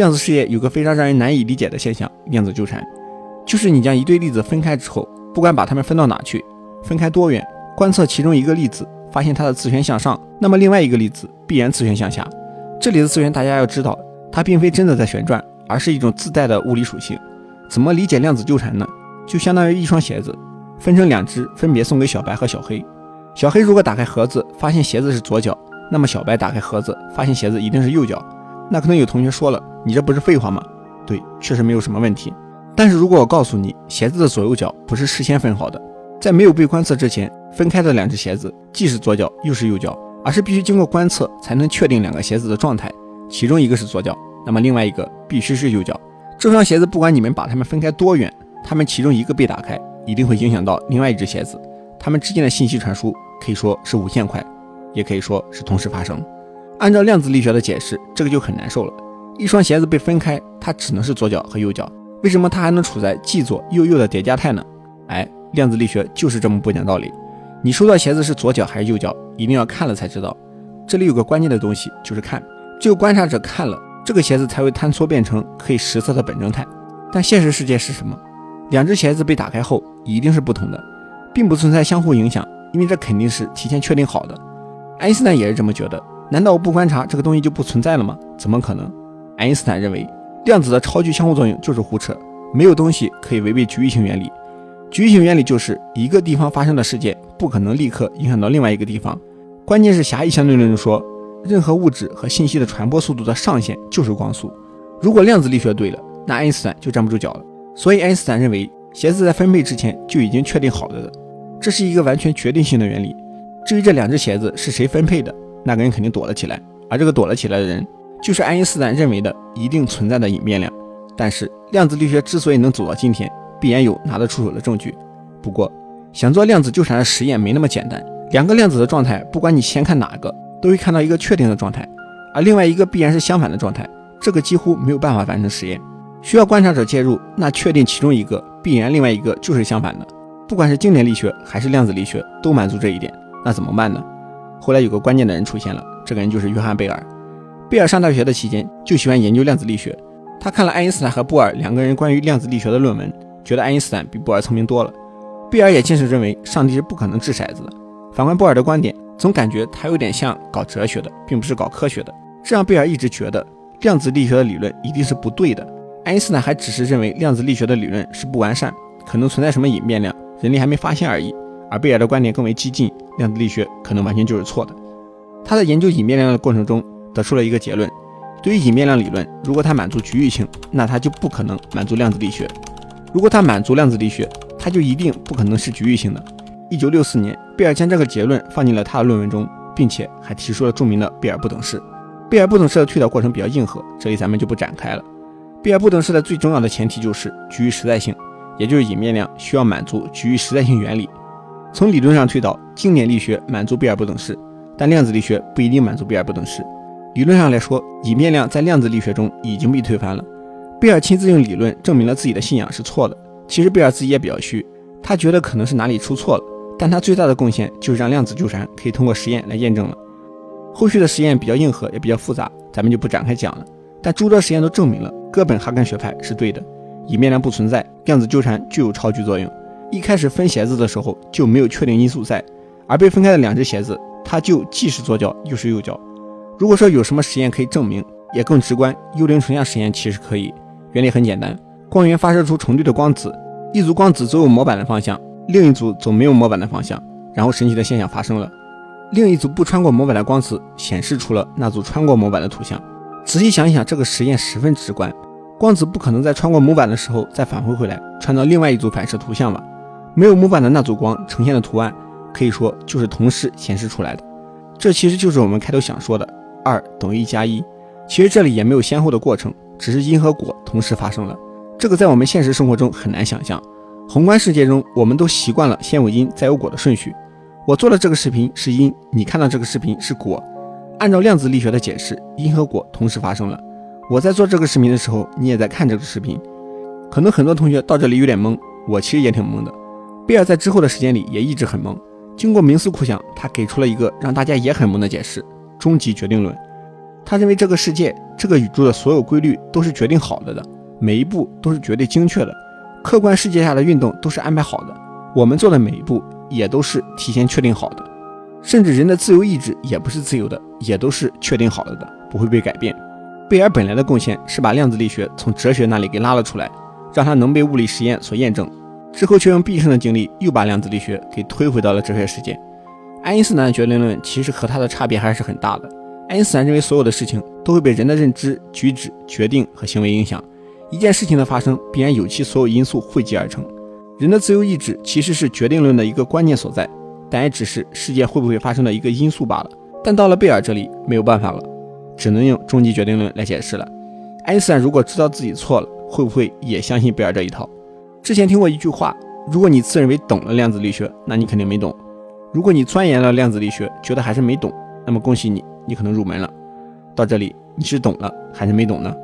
量子世界有个非常让人难以理解的现象——量子纠缠，就是你将一对粒子分开之后，不管把它们分到哪去，分开多远，观测其中一个粒子，发现它的自旋向上，那么另外一个粒子必然自旋向下。这里的自旋大家要知道，它并非真的在旋转，而是一种自带的物理属性。怎么理解量子纠缠呢？就相当于一双鞋子分成两只，分别送给小白和小黑。小黑如果打开盒子发现鞋子是左脚，那么小白打开盒子发现鞋子一定是右脚。那可能有同学说了，你这不是废话吗？对，确实没有什么问题。但是如果我告诉你，鞋子的左右脚不是事先分好的，在没有被观测之前分开的两只鞋子既是左脚又是右脚，而是必须经过观测才能确定两个鞋子的状态，其中一个是左脚，那么另外一个必须是右脚。这双鞋子不管你们把它们分开多远。它们其中一个被打开，一定会影响到另外一只鞋子。它们之间的信息传输可以说是无限快，也可以说是同时发生。按照量子力学的解释，这个就很难受了。一双鞋子被分开，它只能是左脚和右脚。为什么它还能处在既左又右的叠加态呢？哎，量子力学就是这么不讲道理。你收到鞋子是左脚还是右脚，一定要看了才知道。这里有个关键的东西，就是看。只有观察者看了，这个鞋子才会坍缩变成可以实测的本征态。但现实世界是什么？两只鞋子被打开后一定是不同的，并不存在相互影响，因为这肯定是提前确定好的。爱因斯坦也是这么觉得。难道我不观察这个东西就不存在了吗？怎么可能？爱因斯坦认为，量子的超距相互作用就是胡扯，没有东西可以违背局域性原理。局域性原理就是一个地方发生的事件不可能立刻影响到另外一个地方。关键是狭义相对论中说，任何物质和信息的传播速度的上限就是光速。如果量子力学对了，那爱因斯坦就站不住脚了。所以，爱因斯坦认为鞋子在分配之前就已经确定好了的，这是一个完全决定性的原理。至于这两只鞋子是谁分配的，那个人肯定躲了起来，而这个躲了起来的人，就是爱因斯坦认为的一定存在的隐变量。但是，量子力学之所以能走到今天，必然有拿得出手的证据。不过，想做量子纠缠的实验没那么简单。两个量子的状态，不管你先看哪个，都会看到一个确定的状态，而另外一个必然是相反的状态，这个几乎没有办法完成实验。需要观察者介入，那确定其中一个必然另外一个就是相反的。不管是经典力学还是量子力学，都满足这一点。那怎么办呢？后来有个关键的人出现了，这个人就是约翰贝尔。贝尔上大学的期间就喜欢研究量子力学。他看了爱因斯坦和波尔两个人关于量子力学的论文，觉得爱因斯坦比波尔聪明多了。贝尔也坚持认为上帝是不可能掷骰子的。反观波尔的观点，总感觉他有点像搞哲学的，并不是搞科学的。这让贝尔一直觉得量子力学的理论一定是不对的。爱因斯坦还只是认为量子力学的理论是不完善，可能存在什么隐变量，人类还没发现而已。而贝尔的观点更为激进，量子力学可能完全就是错的。他在研究隐变量的过程中得出了一个结论：对于隐变量理论，如果它满足局域性，那它就不可能满足量子力学；如果它满足量子力学，它就一定不可能是局域性的。一九六四年，贝尔将这个结论放进了他的论文中，并且还提出了著名的贝尔不等式。贝尔不等式的推导过程比较硬核，这里咱们就不展开了。贝尔不等式的最重要的前提就是局域实在性，也就是隐变量需要满足局域实在性原理。从理论上推导，经典力学满足贝尔不等式，但量子力学不一定满足贝尔不等式。理论上来说，隐变量在量子力学中已经被推翻了。贝尔亲自用理论证明了自己的信仰是错的。其实贝尔自己也比较虚，他觉得可能是哪里出错了，但他最大的贡献就是让量子纠缠可以通过实验来验证了。后续的实验比较硬核，也比较复杂，咱们就不展开讲了。但诸多实验都证明了哥本哈根学派是对的，隐变量不存在，量子纠缠具有超距作用。一开始分鞋子的时候就没有确定因素在，而被分开的两只鞋子，它就既是左脚又是右脚。如果说有什么实验可以证明，也更直观，幽灵成像实验其实可以。原理很简单，光源发射出重对的光子，一组光子走有模板的方向，另一组走没有模板的方向，然后神奇的现象发生了，另一组不穿过模板的光子显示出了那组穿过模板的图像。仔细想一想，这个实验十分直观。光子不可能在穿过模板的时候再返回回来，穿到另外一组反射图像吧？没有模板的那组光呈现的图案，可以说就是同时显示出来的。这其实就是我们开头想说的二等于一加一。其实这里也没有先后的过程，只是因和果同时发生了。这个在我们现实生活中很难想象。宏观世界中，我们都习惯了先有因再有果的顺序。我做了这个视频是因，你看到这个视频是果。按照量子力学的解释，因和果同时发生了。我在做这个视频的时候，你也在看这个视频。可能很多同学到这里有点懵，我其实也挺懵的。贝尔在之后的时间里也一直很懵。经过冥思苦想，他给出了一个让大家也很懵的解释：终极决定论。他认为这个世界、这个宇宙的所有规律都是决定好了的，每一步都是绝对精确的，客观世界下的运动都是安排好的，我们做的每一步也都是提前确定好的，甚至人的自由意志也不是自由的，也都是确定好了的，不会被改变。贝尔本来的贡献是把量子力学从哲学那里给拉了出来，让它能被物理实验所验证，之后却用毕生的精力又把量子力学给推回到了哲学世界。爱因斯坦的决定论其实和他的差别还是很大的。爱因斯坦认为所有的事情都会被人的认知、举止、决定和行为影响，一件事情的发生必然有其所有因素汇集而成。人的自由意志其实是决定论的一个关键所在，但也只是事件会不会发生的一个因素罢了。但到了贝尔这里没有办法了，只能用终极决定论来解释了。爱因斯坦如果知道自己错了，会不会也相信贝尔这一套？之前听过一句话：如果你自认为懂了量子力学，那你肯定没懂。如果你钻研了量子力学，觉得还是没懂，那么恭喜你，你可能入门了。到这里，你是懂了还是没懂呢？